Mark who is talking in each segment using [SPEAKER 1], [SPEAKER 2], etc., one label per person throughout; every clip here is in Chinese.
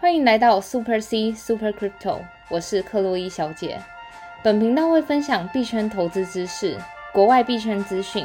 [SPEAKER 1] 欢迎来到 Super C Super Crypto，我是克洛伊小姐。本频道会分享币圈投资知识、国外币圈资讯，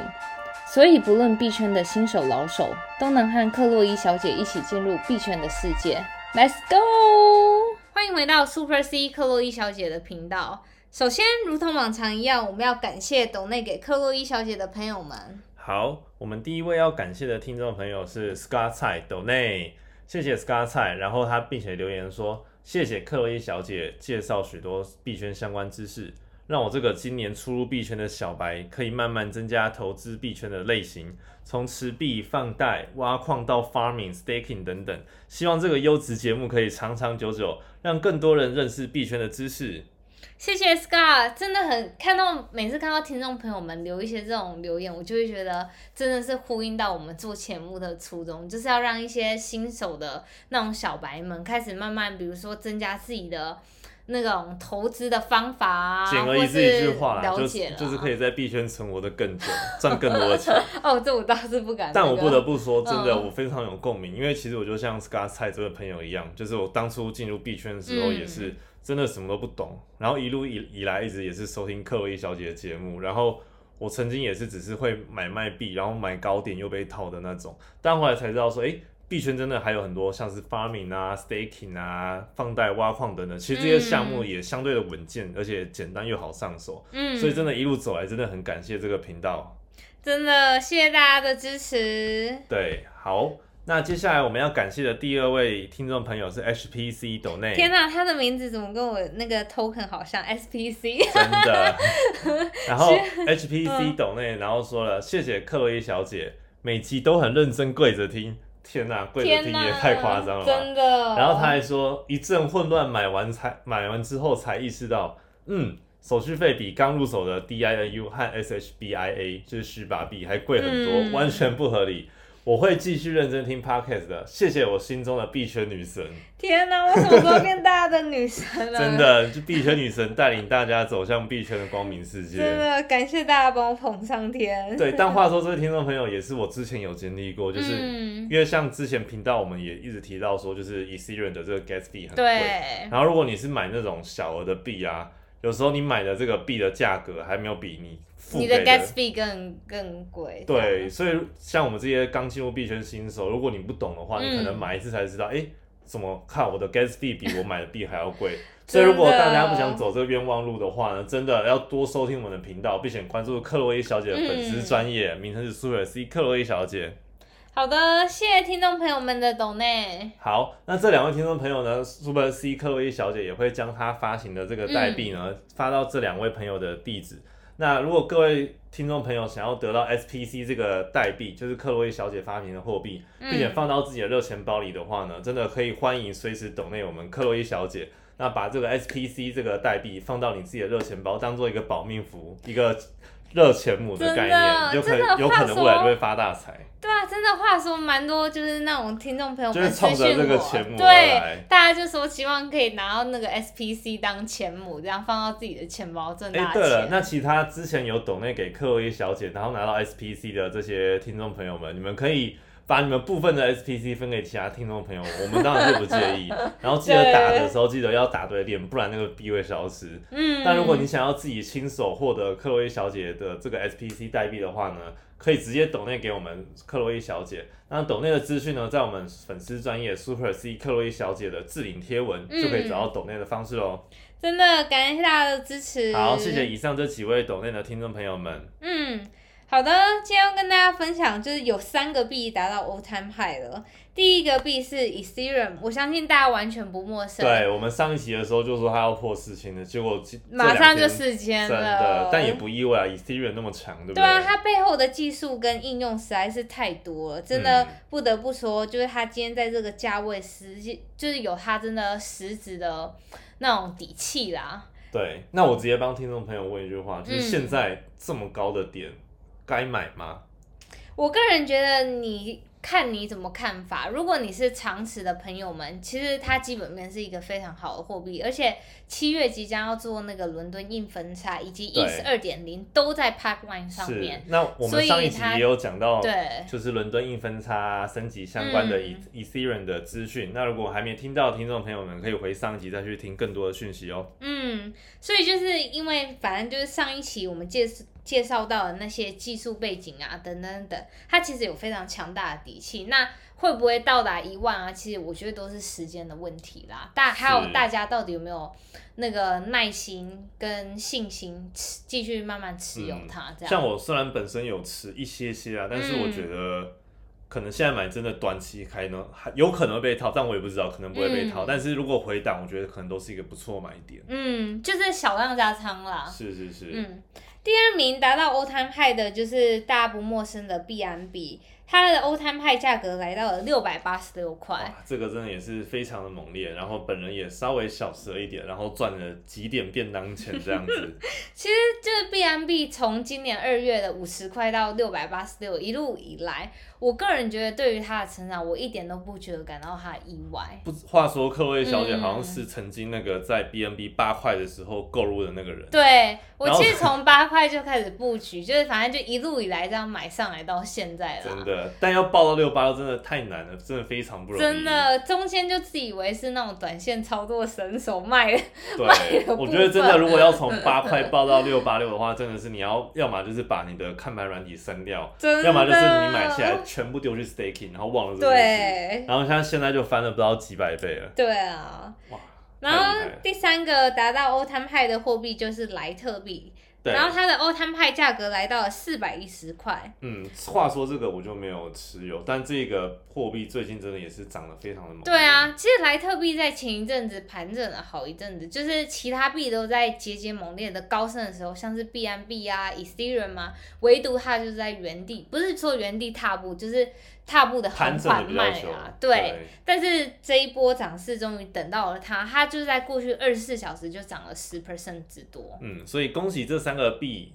[SPEAKER 1] 所以不论币圈的新手老手，都能和克洛伊小姐一起进入币圈的世界。Let's go！欢迎回到 Super C 克洛伊小姐的频道。首先，如同往常一样，我们要感谢抖内给克洛伊小姐的朋友们。
[SPEAKER 2] 好，我们第一位要感谢的听众朋友是 Scar 菜抖内，谢谢 Scar 菜，然后他并且留言说，谢谢克洛伊小姐介绍许多币圈相关知识，让我这个今年初入币圈的小白可以慢慢增加投资币圈的类型，从持币、放贷、挖矿到 farming、staking 等等，希望这个优质节目可以长长久久，让更多人认识币圈的知识。
[SPEAKER 1] 谢谢 Scar，真的很看到每次看到听众朋友们留一些这种留言，我就会觉得真的是呼应到我们做节目的初衷，就是要让一些新手的那种小白们开始慢慢，比如说增加自己的那种投资的方法啊，
[SPEAKER 2] 简而
[SPEAKER 1] 或
[SPEAKER 2] 言之一句
[SPEAKER 1] 是
[SPEAKER 2] 话啦，就
[SPEAKER 1] 了解了，
[SPEAKER 2] 是就是可以在币圈存活的更久，赚更多的钱。
[SPEAKER 1] 哦，这我倒是不敢、
[SPEAKER 2] 但我不得不说，真的
[SPEAKER 1] 嗯。
[SPEAKER 2] 我非常有共鸣，因为其实我就像 Scar 菜这位朋友一样，就是我当初进入币圈的时候
[SPEAKER 1] 嗯。
[SPEAKER 2] 也是真的什么都不懂，然后一路以以来一直也是收听克洛伊小姐的节目，然后我曾经也是只是会买卖币，然后买高点又被套的那种，但后来才知道说，诶，币圈真的还有很多像是 farming 啊、staking 啊、放贷、挖矿等等，其实这些项目也相对的稳健，而且简单又好上手，
[SPEAKER 1] 嗯，
[SPEAKER 2] 所以真的一路走来真的很感谢这个频道。
[SPEAKER 1] 真的谢谢大家的支持。
[SPEAKER 2] 对，好，那接下来我们要感谢的第二位听众朋友是 HPC 斗内，
[SPEAKER 1] 天哪，他的名字怎么跟我那个 token 好像 SPC？
[SPEAKER 2] 真的。然后
[SPEAKER 1] 嗯
[SPEAKER 2] HPC 斗内，然后说了谢谢克洛伊小姐，每集都很认真跪着听。天哪，跪着听也太夸张了吧！
[SPEAKER 1] 真的。
[SPEAKER 2] 然后他还说一阵混乱，买完才买完之后才意识到，嗯，手续费比刚入手的 DINU 和 SHBIA 就是虚把币还贵很多，
[SPEAKER 1] 嗯
[SPEAKER 2] 完全不合理。我会继续认真听 Podcast 的，谢谢我心中的币圈女神，
[SPEAKER 1] 天哪，我什么时候变大家的女神了？
[SPEAKER 2] 真，的，就币圈女神带领大家走向币圈的光明世界。
[SPEAKER 1] 真的感谢大家帮我捧上天。
[SPEAKER 2] 对，但话说，这位听众朋友也是我之前有经历过，就是、
[SPEAKER 1] 嗯
[SPEAKER 2] 因为像之前频道我们也一直提到说，就是 Ethereum 的这个 gas fee 很贵，然后如果你是买那种小额的币啊，有时候你买的这个币的价格还没有比你付
[SPEAKER 1] 你的 gas fee 更更贵。
[SPEAKER 2] 对，所以像我们这些刚进入币圈新手，如果你不懂的话，
[SPEAKER 1] 嗯
[SPEAKER 2] 你可能买一次才知道，哎、怎么看我的 gas fee 比我买的币还要贵。所以如果大家不想走这个冤枉路的话呢，真的要多收听我们的频道，并且关注克洛伊小姐的粉丝
[SPEAKER 1] 嗯
[SPEAKER 2] 专业，名称是苏尔 C 克洛伊小姐。
[SPEAKER 1] 好的，谢谢听众朋友们的懂内。
[SPEAKER 2] 好，那这两位听众朋友呢，Super C 克洛伊小姐也会将她发行的这个代币呢、发到这两位朋友的地址。那如果各位听众朋友想要得到 SPC 这个代币，就是克洛伊小姐发行的货币，并且放到自己的热钱包里的话呢，真的可以欢迎随时抖内我们克洛伊小姐。那把这个 SPC 这个代币放到你自己的热钱包，当做一个保命符，一个热钱母的概念，你就可有可能未来就会发大财。
[SPEAKER 1] 对啊，真的话说蛮多，就是那种听众朋友
[SPEAKER 2] 就是
[SPEAKER 1] 们
[SPEAKER 2] 冲着这个钱母
[SPEAKER 1] 对
[SPEAKER 2] 来，
[SPEAKER 1] 大家就说希望可以拿到那个 SPC 当钱母，这样放到自己的钱包赚
[SPEAKER 2] 哎、
[SPEAKER 1] 大钱。
[SPEAKER 2] 对了，那其他之前有抖内给克洛伊小姐，然后拿到 SPC 的这些听众朋友们，你们可以把你们部分的 SPC 分给其他听众朋友，我们当然是不介意。然后记得打的时候记得要打对脸，不然那个币会消失。
[SPEAKER 1] 嗯，
[SPEAKER 2] 但如果你想要自己亲手获得克洛伊小姐的这个 SPC 代币的话呢，可以直接抖内给我们克洛伊小姐。那抖内的资讯呢，在我们粉丝专业 Super C 克洛伊小姐的置顶贴文就可以找到抖内的方式喽。
[SPEAKER 1] 真的感谢大家的支持。
[SPEAKER 2] 好，谢谢以上这几位抖内的听众朋友们。
[SPEAKER 1] 嗯，好的，今天要跟大家分享，就是有三个币达到 all time high 了。第一个币是 Ethereum，我相信大家完全不陌生。
[SPEAKER 2] 对我们上一集的时候就说它要破四千的，结果
[SPEAKER 1] 马上就四千
[SPEAKER 2] 真
[SPEAKER 1] 了
[SPEAKER 2] 的，，但也不意外啊，Ethereum 那么强，对不
[SPEAKER 1] 对对啊，它背后的技术跟应用实在是太多了，真的
[SPEAKER 2] 嗯
[SPEAKER 1] 不得不说，就是它今天在这个价位实际就是有它真的实质的那种底气啦。
[SPEAKER 2] 对，那我直接帮听众朋友问一句话，就是
[SPEAKER 1] 嗯
[SPEAKER 2] 现在这么高的点，该买吗？
[SPEAKER 1] 我个人觉得你看你怎么看法。如果你是长持的朋友们，其实它基本面是一个非常好的货币，而且七月即将要做那个伦敦硬分叉以及 ETH 二点零都在 Pipeline 上面。
[SPEAKER 2] 那我们上一集也有讲到，
[SPEAKER 1] 对，
[SPEAKER 2] 就是伦敦硬分叉升级相关的 Ethereum 的资讯。那如果还没听到听众朋友们，可以回上一集再去听更多的讯息哦。
[SPEAKER 1] 嗯，所以就是因为反正就是上一期我们介介绍到的那些技术背景啊，等等等，它其实有非常强大的底气。那会不会到达一万啊？其实我觉得都是时间的问题啦。大还有大家到底有没有那个耐心跟信心持继续慢慢持有它？这样。
[SPEAKER 2] 像我虽然本身有持一些些啊，但是我觉得可能现在买真的短期开呢，还有可能会被套，但我也不知道，可能不会被套。但是如果回档，我觉得可能都是一个不错买点。
[SPEAKER 1] 嗯，就是小量加仓啦。
[SPEAKER 2] 是是是。
[SPEAKER 1] 嗯。第二名达到 all time high 的就是大家不陌生的 BNB。它的欧摊派价格来到了六百八十六块，
[SPEAKER 2] 这个真的也是非常的猛烈。然后本人也稍微小了一点，然后赚了几点便当钱这样子。
[SPEAKER 1] 其实就是 B M B 从今年二月的五十块到六百八十六，一路以来，我个人觉得对于它的成长，我一点都不觉得感到它的意外。
[SPEAKER 2] 不，话说克薇小姐好像是曾经那个在 B N B 八块的时候购入的那个人。
[SPEAKER 1] 对，我其实从八块就开始布局，就是反正就一路以来这样买上来到现在了。
[SPEAKER 2] 真的。但要报到六八六真的太难了，真的非常不容易。
[SPEAKER 1] 真的，中间就自以为是那种短线操作神手卖
[SPEAKER 2] 对，我觉得真的，如果要从八块 报到六八六的话，真的是你要要么就是把你的看盘软体删掉，要么就是你买下来全部丢去 staking，然后忘了这个对。然后像现在就翻了不知道几百倍了。
[SPEAKER 1] 对啊，哇！然后第三个达到 all time high 的货币就是莱特币。然后它的欧摊派价格来到了四百一十块。
[SPEAKER 2] 嗯，话说这个我就没有持有，但这个货币最近真的也是涨得非常的猛。
[SPEAKER 1] 对啊，其实莱特币在前一阵子盘整了好一阵子，就是其他币都在节节猛烈的高升的时候，像是 BNB 啊、Ethereum 啊，唯独它就是在原地，不是说原地踏步，就是。踏步的很缓慢啊，对，但是这一波涨势终于等到了它，它就是在过去二十四小时就涨了十 percent 之多。
[SPEAKER 2] 嗯，所以恭喜这三个币。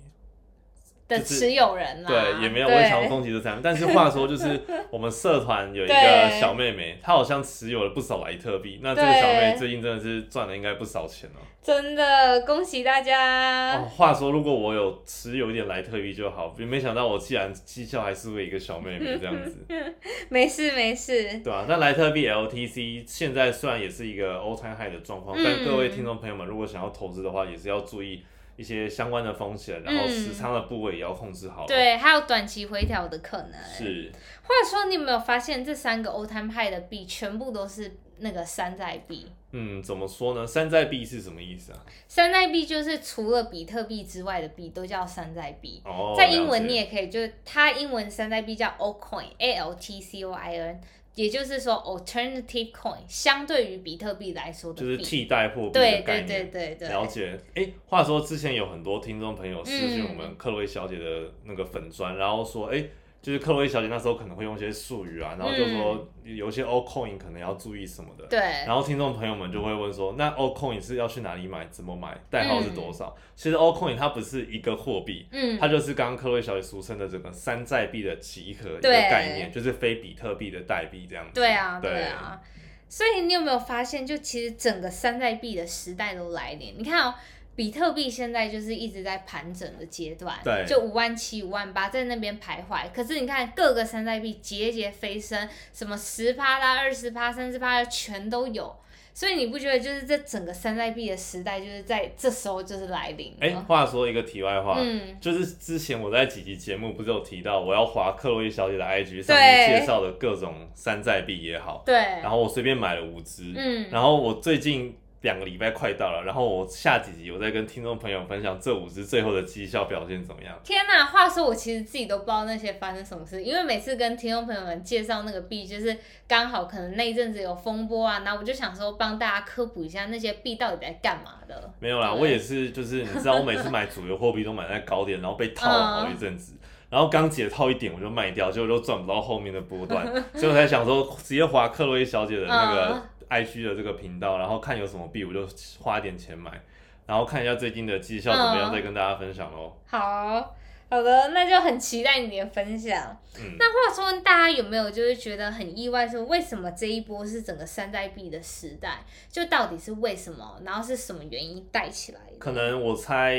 [SPEAKER 1] 的持有人
[SPEAKER 2] 啦，对，也没有，我想要攻击这三但是话说，就是 我们社团有一个小妹妹，她好像持有了不少莱特币。那这个小妹最近真的是赚了应该不少钱哦。
[SPEAKER 1] 真的，恭喜大家！
[SPEAKER 2] 哦话说，如果我有持有一点莱特币就好，没想到我既然绩效还是为一个小妹妹这样子。
[SPEAKER 1] 没事没事。
[SPEAKER 2] 对啊，那莱特币 LTC 现在虽然也是一个 all time high 的状况，但各位听众朋友们，如果想要投资的话，也是要注意。一些相关的风险，然后持仓的部位也要控制好。
[SPEAKER 1] 对，还有短期回调的可能。
[SPEAKER 2] 是。
[SPEAKER 1] 或者说，你有没有发现这三个欧摊派的币全部都是那个山寨币？
[SPEAKER 2] 嗯，怎么说呢？山寨币是什么意思啊？
[SPEAKER 1] 山寨币就是除了比特币之外的币都叫山寨币。哦。在英文你也可以，就是它英文山寨币叫 Altcoin，A L T C O I N。也就是说，alternative coin 相对于比特币来说的，
[SPEAKER 2] 就是替代货币的概念。对对对对对。了解。哎，话说之前有很多听众朋友私信我们克洛伊小姐的那个粉砖，然后说，哎。就是克洛伊小姐那时候可能会用一些术语啊，然后就说有些 O coin 可能要注意什么的。
[SPEAKER 1] 对。
[SPEAKER 2] 然后听众朋友们就会问说，那 O coin 是要去哪里买？怎么买？代号是多少？其实 O coin 它不是一个货币，嗯，它就是刚刚克洛伊小姐俗称的这个山寨币的集合一个概念，就是非比特币的代币这样子。
[SPEAKER 1] 对啊，对啊。所以你有没有发现，就其实整个山寨币的时代都来临？你看哦。比特币现在就是一直在盘整的阶段，
[SPEAKER 2] 对，
[SPEAKER 1] 就五万七、五万八在那边徘徊。可是你看各个山寨币节节飞升，什么十趴啦、二十趴、三十趴全都有。所以你不觉得就是这整个山寨币的时代就是在这时候就是来临？
[SPEAKER 2] 哎，话说一个题外话，嗯，就是之前我在几集节目不是有提到我要划克洛伊小姐的 IG 上面介绍的各种山寨币也好，
[SPEAKER 1] 对，
[SPEAKER 2] 然后我随便买了五只，嗯，然后我最近。两个礼拜快到了，然后我下几集我再跟听众朋友分享这五只最后的绩效表现怎么样？
[SPEAKER 1] 天哪！话说我其实自己都不知道那些发生什么事，因为每次跟听众朋友们介绍那个币，就是刚好可能那一阵子有风波啊，然后我就想说帮大家科普一下那些币到底在干嘛的。
[SPEAKER 2] 没有啦，我也是，就是你知道，我每次买主流货币都买在高点，然后被套了好一阵子，然后刚解套一点我就卖掉，结果都赚不到后面的波段，所以我才想说直接划克洛伊小姐的那个。爱虚的这个频道，然后看有什么币，我就花点钱买，然后看一下最近的绩效怎么样，再跟大家分享喽。
[SPEAKER 1] 好，好的，那就很期待你的分享。
[SPEAKER 2] 嗯，
[SPEAKER 1] 那话说，大家有没有就是觉得很意外，说为什么这一波是整个山寨币的时代？就到底是为什么？然后是什么原因带起来的？
[SPEAKER 2] 可能我猜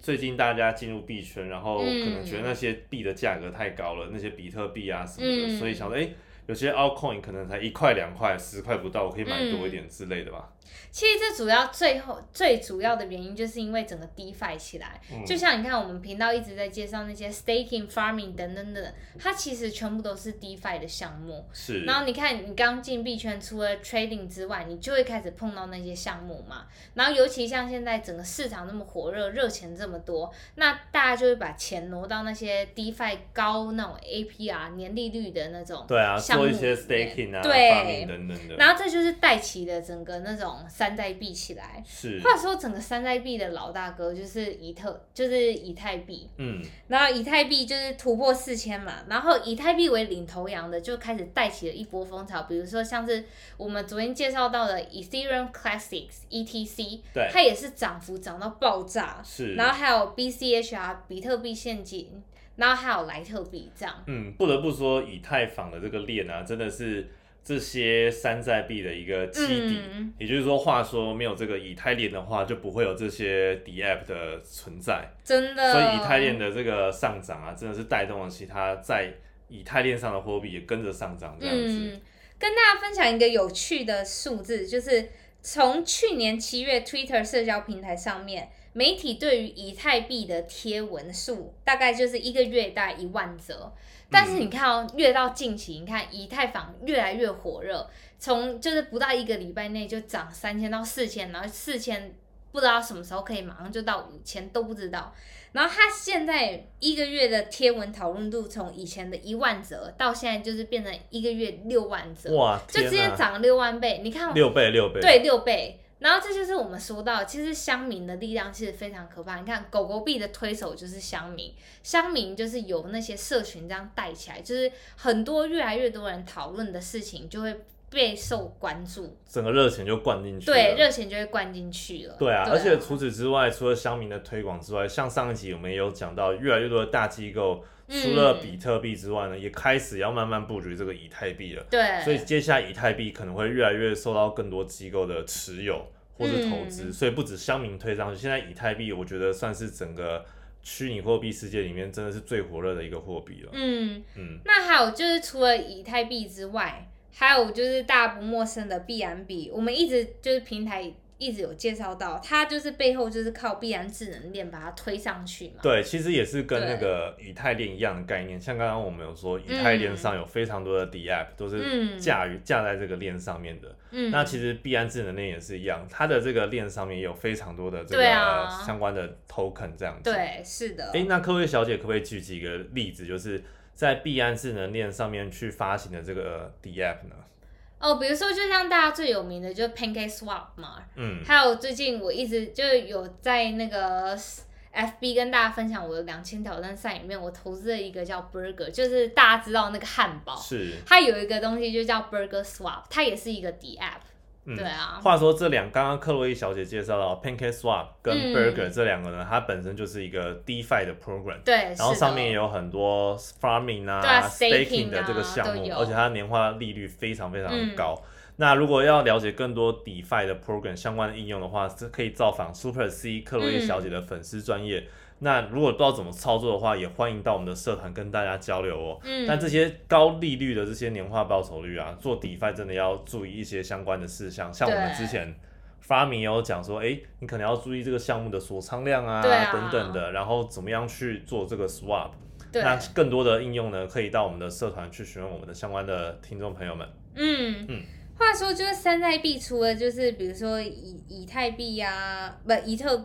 [SPEAKER 2] 最近大家进入币圈，然后可
[SPEAKER 1] 嗯
[SPEAKER 2] 能觉得那些币的价格太高了，那些比特币啊什么的，
[SPEAKER 1] 嗯
[SPEAKER 2] 所以想说，哎、有些 altcoin 可能才一块两块、十块不到，我可以买
[SPEAKER 1] 嗯
[SPEAKER 2] 多一点之类的吧。
[SPEAKER 1] 其实这主要最后最主要的原因，就是因为整个 DeFi 起来。
[SPEAKER 2] 嗯
[SPEAKER 1] 就像你看，我们频道一直在介绍那些 staking、farming 等等等，它其实全部都是 DeFi 的项目。
[SPEAKER 2] 是，
[SPEAKER 1] 然后你看，你刚进币圈，除了 trading 之外，你就会开始碰到那些项目嘛。然后尤其像现在整个市场那么火热，热钱这么多，那大家就会把钱挪到那些 DeFi 高那种 APR 年利率的那种
[SPEAKER 2] 对啊，做一些 staking 啊、
[SPEAKER 1] 对
[SPEAKER 2] farming 等等的。
[SPEAKER 1] 然后这就是带起的整个那种山寨币起来。
[SPEAKER 2] 是，
[SPEAKER 1] 话说，整个山寨币的老大哥就是以特，就是以太币。
[SPEAKER 2] 嗯，
[SPEAKER 1] 然后以太币就是突破四千嘛，然后以太币为领头羊的，就开始带起了一波风潮。比如说像是我们昨天介绍到的 Ethereum Classics ETC，
[SPEAKER 2] 对
[SPEAKER 1] 它也是涨幅涨到爆炸。
[SPEAKER 2] 是。
[SPEAKER 1] 然后还有 BCHR 比特币现金，然后还有莱特币这样。
[SPEAKER 2] 嗯，不得不说，以太坊的这个链啊，真的是这些山寨币的一个基底。
[SPEAKER 1] 嗯
[SPEAKER 2] 也就是说，话说没有这个以太链的话，就不会有这些 D app 的存在。
[SPEAKER 1] 真的。
[SPEAKER 2] 所以以太链的这个上涨啊，真的是带动了其他在以太链上的货币也跟着上涨这样子。
[SPEAKER 1] 嗯，跟大家分享一个有趣的数字，就是从去年七月 Twitter 社交平台上面，媒体对于以太币的贴文数大概就是一个月大概一万则。但是你看哦，越到近期，你看以太坊越来越火热，从就是不到一个礼拜内就涨三千到四千，然后四千不知道什么时候可以马上就到五千都不知道。然后它现在一个月的贴文讨论度从以前的一万折到现在就是变成一个月六万折，
[SPEAKER 2] 哇，
[SPEAKER 1] 就直接涨了六万倍。你看，
[SPEAKER 2] 六倍六倍。
[SPEAKER 1] 对，六倍。然后这就是我们说到，其实乡民的力量其实非常可怕。你看，狗狗币的推手就是乡民，乡民就是由那些社群这样带起来，就是很多越来越多人讨论的事情就会备受关注，
[SPEAKER 2] 整个热钱就灌进去了。
[SPEAKER 1] 对，热钱就会灌进去了。
[SPEAKER 2] 对啊，而且除此之外，除了乡民的推广之外，像上一集我们也有讲到，越来越多的大机构
[SPEAKER 1] 嗯
[SPEAKER 2] 除了比特币之外呢，也开始要慢慢布局这个以太币了。
[SPEAKER 1] 对，
[SPEAKER 2] 所以接下来以太币可能会越来越受到更多机构的持有或是投资，
[SPEAKER 1] 嗯
[SPEAKER 2] 所以不止乡民推上去，现在以太币我觉得算是整个虚拟货币世界里面真的是最火热的一个货币了。
[SPEAKER 1] 嗯，
[SPEAKER 2] 嗯，
[SPEAKER 1] 那还有就是除了以太币之外，还有就是大家不陌生的币安币，我们一直就是平台一直有介绍到，它就是背后就是靠必安智能链把它推上去嘛。
[SPEAKER 2] 对，其实也是跟那个以太链一样的概念，像刚刚我们有说，以太链上有非常多的 D app 都是
[SPEAKER 1] 嗯
[SPEAKER 2] 架于架在这个链上面的。
[SPEAKER 1] 嗯，
[SPEAKER 2] 那其实必安智能链也是一样，它的这个链上面也有非常多的这
[SPEAKER 1] 对
[SPEAKER 2] 个
[SPEAKER 1] 啊
[SPEAKER 2] 相关的 token 这样子。
[SPEAKER 1] 对，是的。
[SPEAKER 2] 哎、那各位小姐可不可以举几个例子，就是在必安智能链上面去发行的这个 D app 呢？
[SPEAKER 1] 哦，比如说就像大家最有名的就是 Pancake Swap 嘛，
[SPEAKER 2] 嗯，
[SPEAKER 1] 还有最近我一直就有在那个 FB 跟大家分享我的两千挑战赛里面，我投资了一个叫 Burger，就是大家知道那个汉堡，
[SPEAKER 2] 是。
[SPEAKER 1] 它有一个东西就叫 Burger Swap，它也是一个 D app，、
[SPEAKER 2] 嗯。
[SPEAKER 1] 对啊，
[SPEAKER 2] 话说这两，刚刚克洛伊小姐介绍到 Pancake Swap 跟
[SPEAKER 1] 嗯。
[SPEAKER 2] Burger 这两个呢，它本身就是一个 DeFi 的 program，
[SPEAKER 1] 对，
[SPEAKER 2] 然后上面也有很多 farming 啊、
[SPEAKER 1] 啊
[SPEAKER 2] staking 的这个项目，而且它年化利率非常非常高。那如果要了解更多 DeFi 的 program 相关的应用的话，是可以造访 Super C 克洛伊小姐的粉丝专业。那如果不知道怎么操作的话，也欢迎到我们的社团跟大家交流哦。
[SPEAKER 1] 嗯，
[SPEAKER 2] 但这些高利率的这些年化报酬率啊，做 DeFi 真的要注意一些相关的事项，像我们之前发明也有讲说，哎、你可能要注意这个项目的锁仓量啊
[SPEAKER 1] 啊
[SPEAKER 2] 等等的，然后怎么样去做这个 swap。
[SPEAKER 1] 对，
[SPEAKER 2] 那更多的应用呢，可以到我们的社团去询问我们的相关的听众朋友们。
[SPEAKER 1] 嗯
[SPEAKER 2] 嗯
[SPEAKER 1] 话说就是山寨币，除了就是比如说以以太币呀、不以特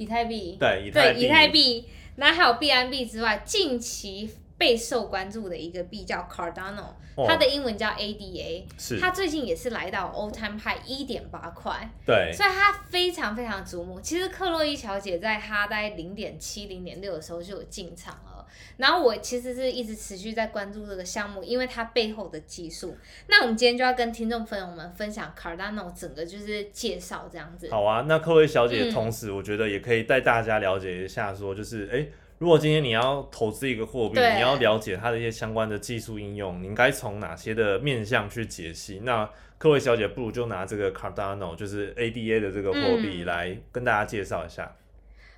[SPEAKER 1] 以太币，
[SPEAKER 2] 对，以太
[SPEAKER 1] 对以太币，然后还有币安币之外，近期备受关注的一个币叫 Cardano，、
[SPEAKER 2] 哦。
[SPEAKER 1] 它的英文叫 ADA，
[SPEAKER 2] 是，
[SPEAKER 1] 它最近也是来到 Old Time high 一点八块，
[SPEAKER 2] 对，
[SPEAKER 1] 所以它非常非常瞩目。其实克洛伊小姐在它大概零点七、零点六的时候就有进场了。然后我其实是一直持续在关注这个项目，因为它背后的技术。那我们今天就要跟听众朋友们分享 Cardano 整个就是介绍这样子。
[SPEAKER 2] 好啊。那各位小姐，
[SPEAKER 1] 嗯
[SPEAKER 2] 同时我觉得也可以带大家了解一下，说就是，哎、如果今天你要投资一个货币，你要了解它的一些相关的技术应用，你应该从哪些的面向去解析？那各位小姐，不如就拿这个 Cardano，就是 ADA 的这个货币
[SPEAKER 1] 嗯
[SPEAKER 2] 来跟大家介绍一下。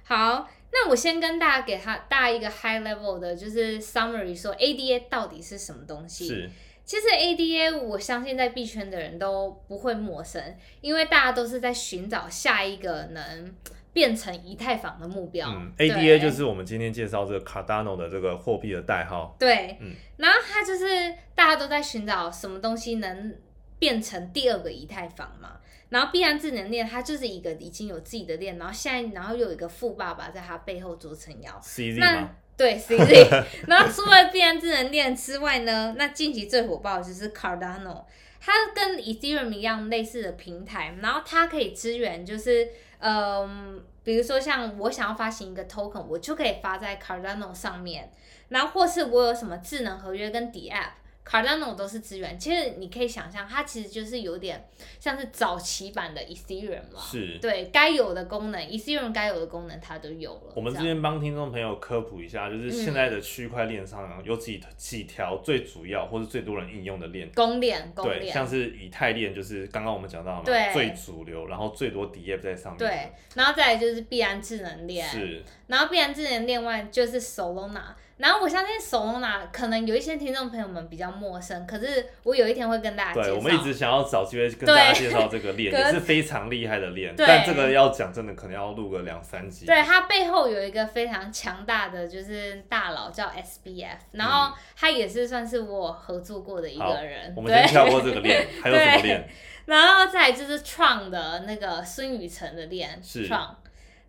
[SPEAKER 1] 好，那我先跟大家给他大家一个 high level 的，就是 summary，说 ADA 到底是什么东西？
[SPEAKER 2] 是，
[SPEAKER 1] 其实 ADA 我相信在币圈的人都不会陌生，因为大家都是在寻找下一个能变成以太坊的目标。
[SPEAKER 2] 嗯，ADA 就是我们今天介绍这个 Cardano 的这个货币的代号。
[SPEAKER 1] 对，
[SPEAKER 2] 嗯
[SPEAKER 1] 然后它就是大家都在寻找什么东西能变成第二个以太坊嘛。然后必然智能链它就是一个已经有自己的链，然后现在然后又有一个富爸爸在它背后做撑腰。
[SPEAKER 2] CZ
[SPEAKER 1] 那
[SPEAKER 2] 吗？
[SPEAKER 1] 对 CZ，然后除了必然智能链之外呢，那近期最火爆的就是 Cardano，它跟 Ethereum 一样类似的平台，然后它可以支援就是嗯，比如说像我想要发行一个 token，我就可以发在 Cardano 上面，然后或是我有什么智能合约跟 D app。Cardano 都是资源，其实你可以想象，它其实就是有点像是早期版的 Ethereum 了。
[SPEAKER 2] 是。
[SPEAKER 1] 对，该有的功能，Ethereum 该有的功能它都有了。
[SPEAKER 2] 我们
[SPEAKER 1] 这
[SPEAKER 2] 边帮听众朋友科普一下，就是现在的区块链上有几几条最主要或是最多人应用的链。
[SPEAKER 1] 公链，公
[SPEAKER 2] 对，
[SPEAKER 1] 链，
[SPEAKER 2] 像是以太链，就是刚刚我们讲到嘛，
[SPEAKER 1] 对
[SPEAKER 2] 最主流，然后最多 DApp 在上面的。
[SPEAKER 1] 对，然后再来就是币安智能链，
[SPEAKER 2] 是，
[SPEAKER 1] 然后币安智能链外就是 Solana，然后我相信 Solana 可能有一些听众朋友们比较陌生，可是我有一天会跟大家介
[SPEAKER 2] 对，
[SPEAKER 1] 绍。
[SPEAKER 2] 我们一直想要找机会跟大家介绍这个链，
[SPEAKER 1] 可
[SPEAKER 2] 也是非常厉害的链，
[SPEAKER 1] 对
[SPEAKER 2] 但这个要讲真的可能要录个两三集。
[SPEAKER 1] 对，它背后有一个非常强大的就是大佬叫 SBF，然后他也是算是我合作过的一个人。
[SPEAKER 2] 我们先
[SPEAKER 1] 对
[SPEAKER 2] 跳过这个链，还有什么
[SPEAKER 1] 对
[SPEAKER 2] 链？
[SPEAKER 1] 然后再就是创的那个孙宇晨的链
[SPEAKER 2] 是
[SPEAKER 1] 创，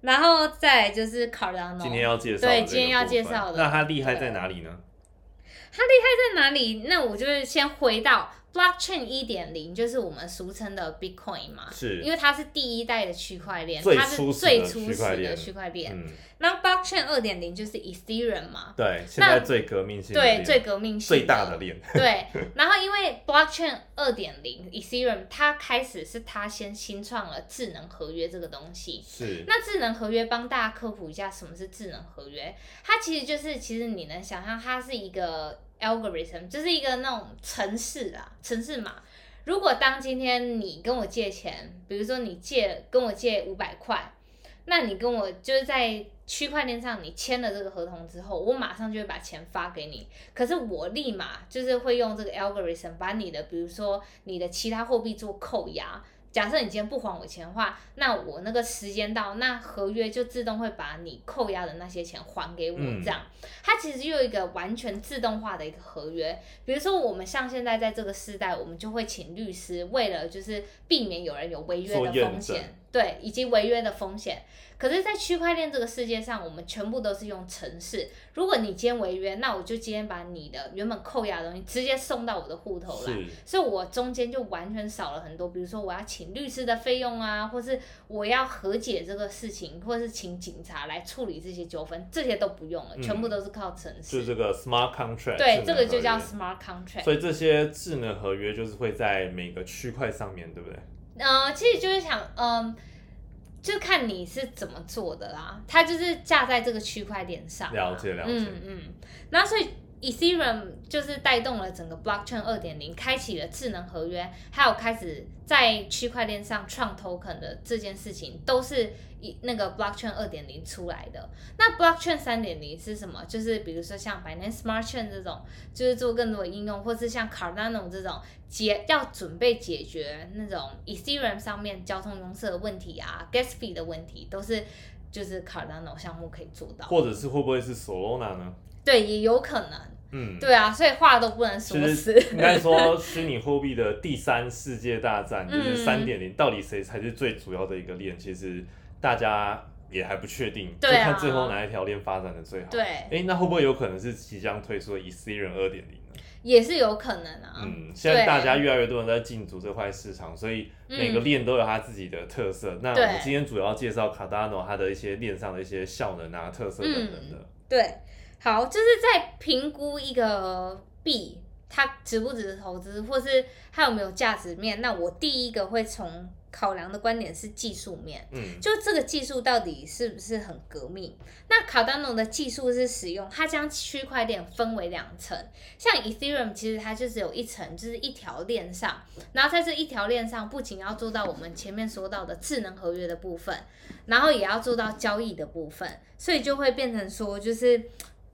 [SPEAKER 1] 然后再就是 Cardano。
[SPEAKER 2] 今天要介绍
[SPEAKER 1] 对今天要介绍的
[SPEAKER 2] 那他厉害在哪里呢？
[SPEAKER 1] 他厉害在哪里？那我就是先回到 blockchain 一点零，就是我们俗称的 Bitcoin 嘛，
[SPEAKER 2] 是。
[SPEAKER 1] 因为它是第一代的区块链，它是最初始的
[SPEAKER 2] 区块链。
[SPEAKER 1] 区块链。
[SPEAKER 2] 嗯，
[SPEAKER 1] 那 blockchain 二点零就是 Ethereum 嘛，
[SPEAKER 2] 对，现在最革命性
[SPEAKER 1] 对，最革命性
[SPEAKER 2] 最大的链，
[SPEAKER 1] 对，然后因为 blockchain 二点零 Ethereum 它开始是它先新创了智能合约这个东西。
[SPEAKER 2] 是。
[SPEAKER 1] 那智能合约帮大家科普一下什么是智能合约，它其实就是其实你能想象它是一个 algorithm，就是一个那种程式啊，程式码。如果当今天你跟我借钱，比如说你借跟我借五百块，那你跟我就是在区块链上你签了这个合同之后，我马上就会把钱发给你。可是我立马就是会用这个 algorithm 把你的，比如说你的其他货币做扣押。假设你今天不还我钱的话，那我那个时间到，那合约就自动会把你扣押的那些钱还给我，
[SPEAKER 2] 嗯
[SPEAKER 1] 这样。它其实就有一个完全自动化的一个合约。比如说我们像现在在这个时代，我们就会请律师，为了就是避免有人有违约的风险，对，以及违约的风险。可是，在区块链这个世界上，我们全部都是用程式。如果你今天违约，那我就今天把你的原本扣押的东西直接送到我的户头来，所以我中间就完全少了很多，比如说我要请律师的费用啊，或是我要和解这个事情，或是请警察来处理这些纠纷，这些都不用了，
[SPEAKER 2] 嗯
[SPEAKER 1] 全部都是靠程式。
[SPEAKER 2] 就这个 smart contract，
[SPEAKER 1] 对，这个就叫 smart contract。
[SPEAKER 2] 所以这些智能合约就是会在每个区块上面，对不对？
[SPEAKER 1] 呃，其实就是想，嗯、就看你是怎么做的啦。它就是架在这个区块链上嘛。
[SPEAKER 2] 了解了解
[SPEAKER 1] 嗯嗯，那所以 Ethereum 就是带动了整个 Blockchain 二点零，开启了智能合约，还有开始在区块链上创 token 的这件事情，都是以那个 Blockchain 二点零出来的。那 Blockchain 三点零是什么？就是比如说像 Binance Smart Chain 这种，就是做更多的应用，或是像 Cardano 这种解要准备解决那种 Ethereum 上面交通拥塞的问题啊，gas fee 的问题，都是就是 Cardano 项目可以做到。
[SPEAKER 2] 或者是会不会是 Solana 呢？
[SPEAKER 1] 对，也有可能。
[SPEAKER 2] 嗯，
[SPEAKER 1] 对啊，所以话都不能说
[SPEAKER 2] 其
[SPEAKER 1] 死。
[SPEAKER 2] 实应该说，虚拟货币的第三世界大战 就是
[SPEAKER 1] 嗯
[SPEAKER 2] 三点零，到底谁才是最主要的一个链？其实大家也还不确定，
[SPEAKER 1] 对啊
[SPEAKER 2] 就看最后哪一条链发展的最好。
[SPEAKER 1] 对，
[SPEAKER 2] 哎，那会不会有可能是即将推出的 Ethereum 二点零呢？
[SPEAKER 1] 也是有可能啊。
[SPEAKER 2] 嗯，现在大家越来越多人在进驻这块市场，所以每个链都有它自己的特色。那我们今天主要介绍 Cardano 它的一些链上的一些效能啊、特色等等的。
[SPEAKER 1] 对，好，就是在评估一个币它值不值得投资，或是它有没有价值面。那我第一个会从考量的观点是技术面，
[SPEAKER 2] 嗯，
[SPEAKER 1] 就这个技术到底是不是很革命？那 Cardano 的技术是使用它将区块链分为两层，像 Ethereum 其实它就只有一层，就是一条链上，然后在这一条链上不仅要做到我们前面说到的智能合约的部分，然后也要做到交易的部分，所以就会变成说就是。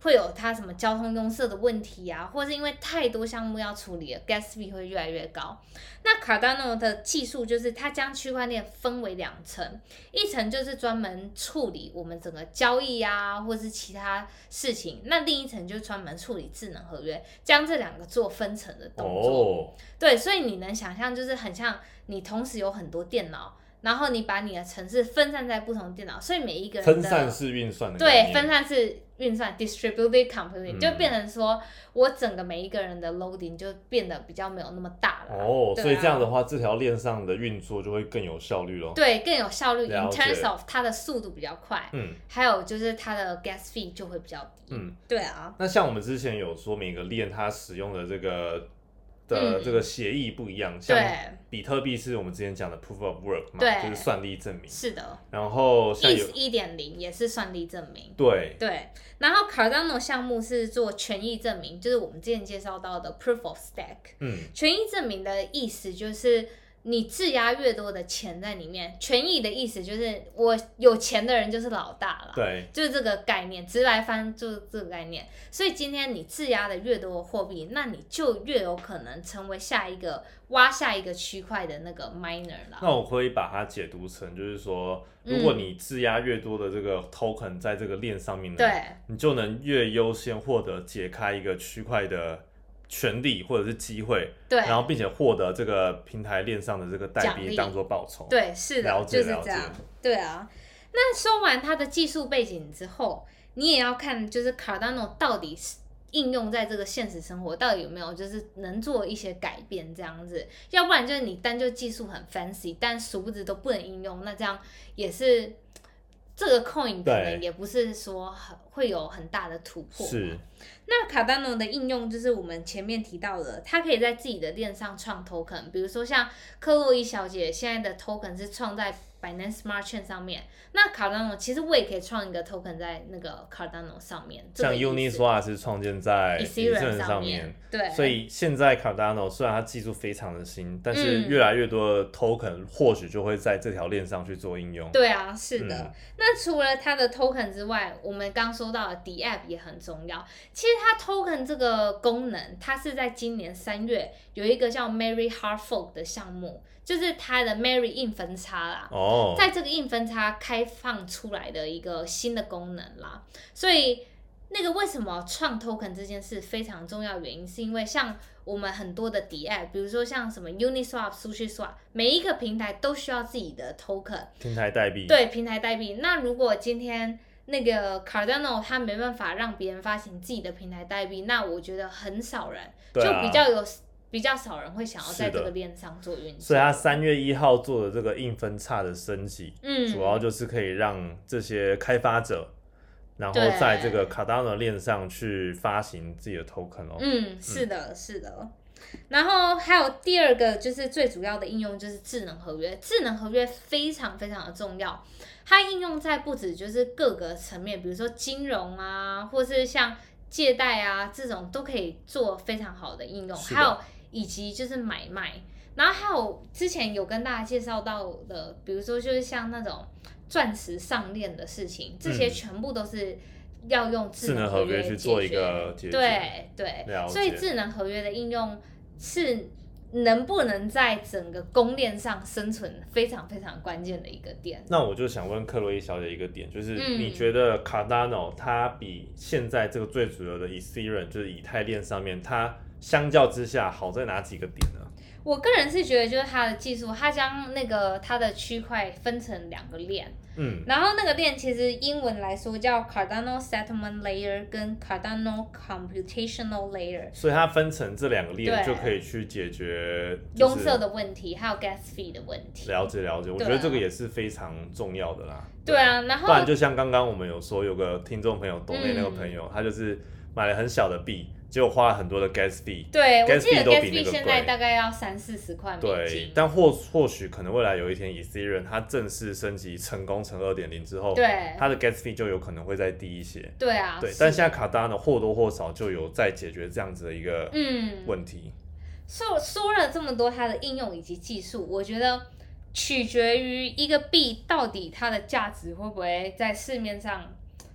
[SPEAKER 1] 会有它什么交通拥塞的问题啊，或是因为太多项目要处理了，gas fee 会越来越高。那 Cardano 的技术就是它将区块链分为两层，一层就是专门处理我们整个交易啊，或是其他事情，那另一层就是专门处理智能合约，将这两个做分层的动作。
[SPEAKER 2] 哦，
[SPEAKER 1] 对，所以你能想象，就是很像你同时有很多电脑，然后你把你的城市分散在不同的电脑，所以每一个人
[SPEAKER 2] 分散式运算的概
[SPEAKER 1] 对，分散式运算 （distributed computing）、
[SPEAKER 2] 嗯
[SPEAKER 1] 就变成说，我整个每一个人的 loading 就变得比较没有那么大了。
[SPEAKER 2] 哦，
[SPEAKER 1] 啊
[SPEAKER 2] 所以这样的话，这条链上的运作就会更有效率咯。
[SPEAKER 1] 对，更有效率。In terms of 它的速度比较快，
[SPEAKER 2] 嗯
[SPEAKER 1] 还有就是它的 gas fee 就会比较低。
[SPEAKER 2] 嗯，
[SPEAKER 1] 对啊，
[SPEAKER 2] 那像我们之前有说每个链它使用的这个的
[SPEAKER 1] 嗯
[SPEAKER 2] 这个协议不一样，像，比特币是我们之前讲的 proof of work 嘛，
[SPEAKER 1] 对
[SPEAKER 2] 就是算力证明。
[SPEAKER 1] 是的
[SPEAKER 2] 然后像有
[SPEAKER 1] 一点零也是算力证明。
[SPEAKER 2] 对
[SPEAKER 1] 对，然后 Cardano 项目是做权益证明，就是我们之前介绍到的 Proof of Stake。
[SPEAKER 2] 嗯
[SPEAKER 1] 权益证明的意思就是，你质押越多的钱在里面，权益的意思就是我有钱的人就是老大了。
[SPEAKER 2] 对
[SPEAKER 1] 就是这个概念，直白翻就是这个概念。所以今天你质押的越多的货币，那你就越有可能成为下一个挖下一个区块的那个 miner 啦。
[SPEAKER 2] 那我可以把它解读成，就是说，如果你质押越多的这个 token 在这个链上面呢，
[SPEAKER 1] 对
[SPEAKER 2] 你就能越优先获得解开一个区块的权利或者是机会，
[SPEAKER 1] 对。
[SPEAKER 2] 然后并且获得这个平台链上的这个代币当做报酬。
[SPEAKER 1] 对，是的就是这样。对啊，那说完它的技术背景之后，你也要看就是 Cardano 到底是应用在这个现实生活，到底有没有就是能做一些改变这样子，要不然就是你单就技术很 fancy，但殊不知都不能应用，那这样也是这个 coin 可能也不是说很会有很大的突破。
[SPEAKER 2] 是，
[SPEAKER 1] 那 Cardano 的应用就是我们前面提到的，它可以在自己的链上创 token，比如说像克洛伊小姐现在的 token 是创在 Binance Smart Chain 上面，那 Cardano 其实我也可以创一个 token 在那个 Cardano 上面，
[SPEAKER 2] 像 Uniswap 是创建在
[SPEAKER 1] Ethereum
[SPEAKER 2] 上
[SPEAKER 1] 面，对，
[SPEAKER 2] 所以现在 Cardano 虽然它技术非常的新，但是
[SPEAKER 1] 嗯
[SPEAKER 2] 越来越多的 token 或许就会在这条链上去做应用。
[SPEAKER 1] 对啊，是的。
[SPEAKER 2] 嗯
[SPEAKER 1] 那除了它的 token 之外，我们刚说到的 D app 也很重要。其实它 token 这个功能，它是在今年三月有一个叫 Mary Hard Fork 的项目，就是它的 Mary 硬分叉啦。
[SPEAKER 2] 哦，
[SPEAKER 1] 在这个硬分叉开放出来的一个新的功能啦，所以那个为什么创 token 这件事非常重要原因，是因为像我们很多的 D app，比如说像什么 Uniswap、SushiSwap，每一个平台都需要自己的 token，
[SPEAKER 2] 平台代币。
[SPEAKER 1] 对平台代币。那如果今天那个 Cardano 它没办法让别人发行自己的平台代币，那我觉得很少人，
[SPEAKER 2] 啊
[SPEAKER 1] 就比较有比较少人会想要在这个链上做运
[SPEAKER 2] 所以
[SPEAKER 1] 作。
[SPEAKER 2] 它三月一号做的这个硬分叉的升级，
[SPEAKER 1] 嗯，
[SPEAKER 2] 主要就是可以让这些开发者，然后在这个 Cardano 链上去发行自己的 token 哦。
[SPEAKER 1] 嗯，是的，是的。然后还有第二个就是最主要的应用就是智能合约，智能合约非常非常的重要，它应用在不止就是各个层面，比如说金融啊，或是像借贷啊这种都可以做非常好的应用，还有以及就是买卖。然后还有之前有跟大家介绍到的，比如说就是像那种钻石上链的事情，这些
[SPEAKER 2] 嗯。
[SPEAKER 1] 全部都是要用智
[SPEAKER 2] 智能合约
[SPEAKER 1] 约
[SPEAKER 2] 去做一个解决。
[SPEAKER 1] 对对。所以智能合约的应用是能不能在整个公链上生存非常非常关键的一个点。
[SPEAKER 2] 那我就想问克洛伊小姐一个点，就是
[SPEAKER 1] 嗯。
[SPEAKER 2] 你觉得 Cardano 它比现在这个最主要的 Ethereum 就是以太链上面，它相较之下好在哪几个点呢？
[SPEAKER 1] 我个人是觉得，就是它的技术，它将那个它的区块分成两个链，
[SPEAKER 2] 嗯，
[SPEAKER 1] 然后那个链其实英文来说叫 Cardano Settlement Layer 跟 Cardano Computational Layer，
[SPEAKER 2] 所以它分成这两个链就可以去解决
[SPEAKER 1] 拥塞的问题，还有 gas fee 的问题。
[SPEAKER 2] 了解了解，我觉得这个也是非常重要的啦。
[SPEAKER 1] 对啊，然后
[SPEAKER 2] 不然就像刚刚我们有说，有个听众朋友懂内那个
[SPEAKER 1] 嗯。
[SPEAKER 2] 朋友，他就是买了很小的币，结果花了很多的 gas fee。
[SPEAKER 1] 对，我
[SPEAKER 2] gas
[SPEAKER 1] 记得
[SPEAKER 2] fee 都
[SPEAKER 1] gas
[SPEAKER 2] 比那
[SPEAKER 1] fee
[SPEAKER 2] 个
[SPEAKER 1] 现在
[SPEAKER 2] 贵
[SPEAKER 1] 大概要三四十块美
[SPEAKER 2] 对
[SPEAKER 1] 金，。
[SPEAKER 2] 但或或许可能未来有一天，Ethereum 它正式升级成功成二点零之后，
[SPEAKER 1] 对
[SPEAKER 2] 它的 gas fee 就有可能会再低一些。
[SPEAKER 1] 对啊，
[SPEAKER 2] 对，
[SPEAKER 1] 是
[SPEAKER 2] 但现在 Cardano 或多或少就有在解决这样子的一个
[SPEAKER 1] 嗯，
[SPEAKER 2] 问题。
[SPEAKER 1] 说说了这么多它的应用以及技术，我觉得取决于一个币到底它的价值会不会在市面上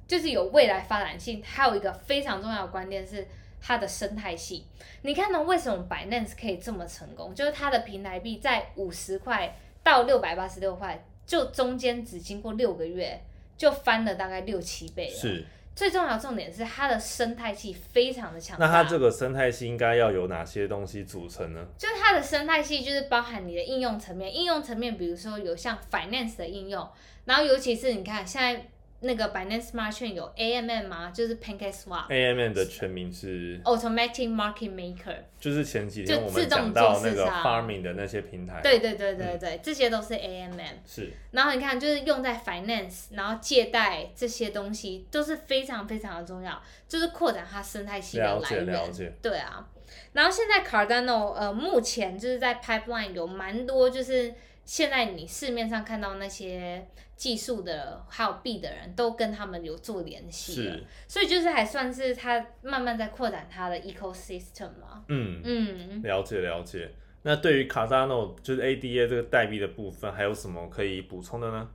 [SPEAKER 1] 就是有未来发展性。还有一个非常重要的观点是它的生态系。你看呢？为什么 Binance 可以这么成功？就是它的平台币在五十块到六百八十六块，就中间只经过六个月就翻了大概六七倍了。
[SPEAKER 2] 是，
[SPEAKER 1] 最重要的重点是它的生态系非常的强大。
[SPEAKER 2] 那它这个生态系应该要有哪些东西组成呢？
[SPEAKER 1] 就是它的生态系，就是包含你的应用层面。应用层面，比如说有像 finance 的应用，然后尤其是你看现在那个 Binance Smart Chain 有 AMM 吗，就是 Pancake Swap。
[SPEAKER 2] AMM 的全名是
[SPEAKER 1] ，Automatic Market Maker，
[SPEAKER 2] 就是前几天我们讲到那个 farming 的那些平台，
[SPEAKER 1] 对对对对对，这些都是 AMM。
[SPEAKER 2] 是。
[SPEAKER 1] 然后你看，就是用在 finance，然后借贷这些东西都是非常非常的重要，就是扩展它生态系的
[SPEAKER 2] 了解
[SPEAKER 1] 来源。
[SPEAKER 2] 了解，
[SPEAKER 1] 对啊，然后现在 Cardano 呃，目前就是在 pipeline 有蛮多，就是现在你市面上看到那些技术的还有币的人都跟他们有做联系所以就是还算是它慢慢在扩展它的 ecosystem 嘛。
[SPEAKER 2] 嗯，
[SPEAKER 1] 嗯，
[SPEAKER 2] 了解了解。那对于 Cardano 就是 ADA 这个代币的部分，还有什么可以补充的呢？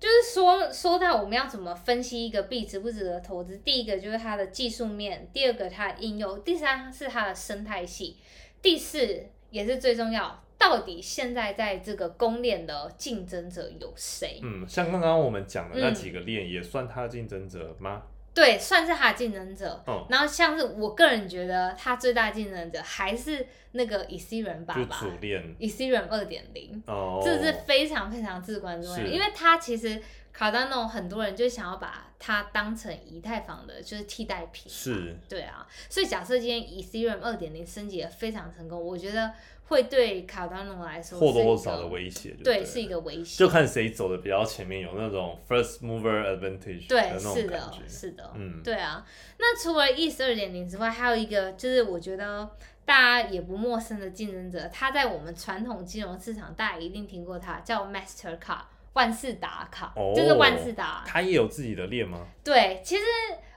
[SPEAKER 1] 就是说说到我们要怎么分析一个币值不值得投资，第一个就是它的技术面，第二个它的应用，第三是它的生态系，第四也是最重要，到底现在在这个公链的竞争者有谁？
[SPEAKER 2] 嗯，像刚刚我们讲的那
[SPEAKER 1] 嗯
[SPEAKER 2] 几个链，也算它的竞争者吗？
[SPEAKER 1] 对，算是它的竞争者。
[SPEAKER 2] 哦
[SPEAKER 1] 然后像是我个人觉得，它最大竞争者还是那个 Ethereum 爸
[SPEAKER 2] 就
[SPEAKER 1] 爸
[SPEAKER 2] 主链
[SPEAKER 1] ，Ethereum 二点零。
[SPEAKER 2] 哦，
[SPEAKER 1] 这是非常非常至关重要，
[SPEAKER 2] 是
[SPEAKER 1] 因为它其实 Cardano 很多人就想要把它当成以太坊的就是替代品，
[SPEAKER 2] 是
[SPEAKER 1] 对啊，所以假设今天 Ethereum 二点零升级的非常成功，我觉得会对 Cardano 来说
[SPEAKER 2] 或多或少的威胁就
[SPEAKER 1] 对，是一个威胁，
[SPEAKER 2] 就看谁走的比较前面，有那种 first mover advantage 的
[SPEAKER 1] 对，是的，。是的，
[SPEAKER 2] 嗯
[SPEAKER 1] 对啊。那除了 ETH 二点零之外，还有一个就是我觉得大家也不陌生的竞争者，他在我们传统金融市场大家一定听过他，叫 Mastercard 万事达卡，
[SPEAKER 2] 哦
[SPEAKER 1] 就是万事达。
[SPEAKER 2] 他也有自己的链吗？
[SPEAKER 1] 对，其实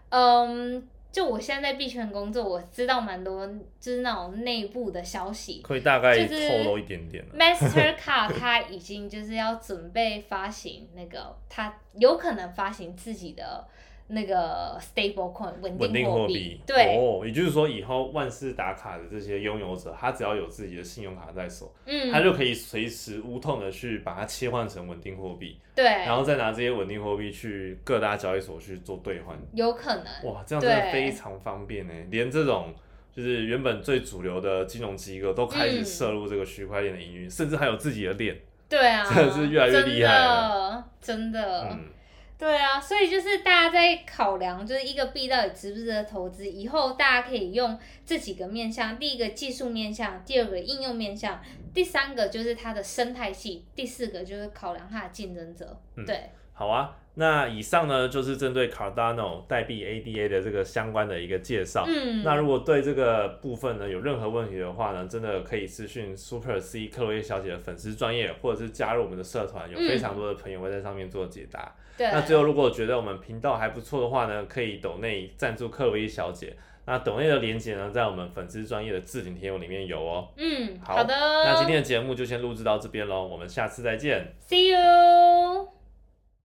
[SPEAKER 1] 嗯，就我现在在币圈工作，我知道蛮多就是那种内部的消息。
[SPEAKER 2] 可以大概
[SPEAKER 1] 就是
[SPEAKER 2] 透露一点点。
[SPEAKER 1] Mastercard 它已经就是要准备发行那个，它有可能发行自己的那个 stable coin 稳
[SPEAKER 2] 稳定
[SPEAKER 1] 货
[SPEAKER 2] 货币，
[SPEAKER 1] 对，
[SPEAKER 2] 哦，也就是说以后万事打卡的这些拥有者，他只要有自己的信用卡在手，
[SPEAKER 1] 嗯，
[SPEAKER 2] 他就可以随时无痛的去把它切换成稳定货币，
[SPEAKER 1] 对，
[SPEAKER 2] 然后再拿这些稳定货币去各大交易所去做兑换。
[SPEAKER 1] 有可能，
[SPEAKER 2] 哇，这样真的非常方便呢，连这种。就是原本最主流的金融机构都开始
[SPEAKER 1] 嗯
[SPEAKER 2] 涉入这个区块链的营运，甚至还有自己的链。
[SPEAKER 1] 对啊，
[SPEAKER 2] 真的是越来越厉害了
[SPEAKER 1] 真的，真的。
[SPEAKER 2] 嗯，
[SPEAKER 1] 对啊，所以就是大家在考量，就是一个币到底值不值得投资，以后大家可以用这几个面向：第一个技术面向，第二个应用面向，第三个就是它的生态系，第四个就是考量它的竞争者。
[SPEAKER 2] 嗯
[SPEAKER 1] 对，
[SPEAKER 2] 好啊。那以上呢就是针对 Cardano 代币 ADA 的这个相关的一个介绍。
[SPEAKER 1] 嗯，
[SPEAKER 2] 那如果对这个部分呢有任何问题的话呢，真的可以私讯 Super C 克洛伊小姐的粉丝专业，或者是加入我们的社团，有非常多的朋友会在上面做解答。
[SPEAKER 1] 对，
[SPEAKER 2] 那最后，如果觉得我们频道还不错的话呢，可以抖内赞助克洛伊小姐。那抖内的连接呢，在我们粉丝专业的置顶贴文里面有哦。
[SPEAKER 1] 嗯，
[SPEAKER 2] 好
[SPEAKER 1] 好的，
[SPEAKER 2] 那今天的节目就先录制到这边喽，我们下次再见。
[SPEAKER 1] See you。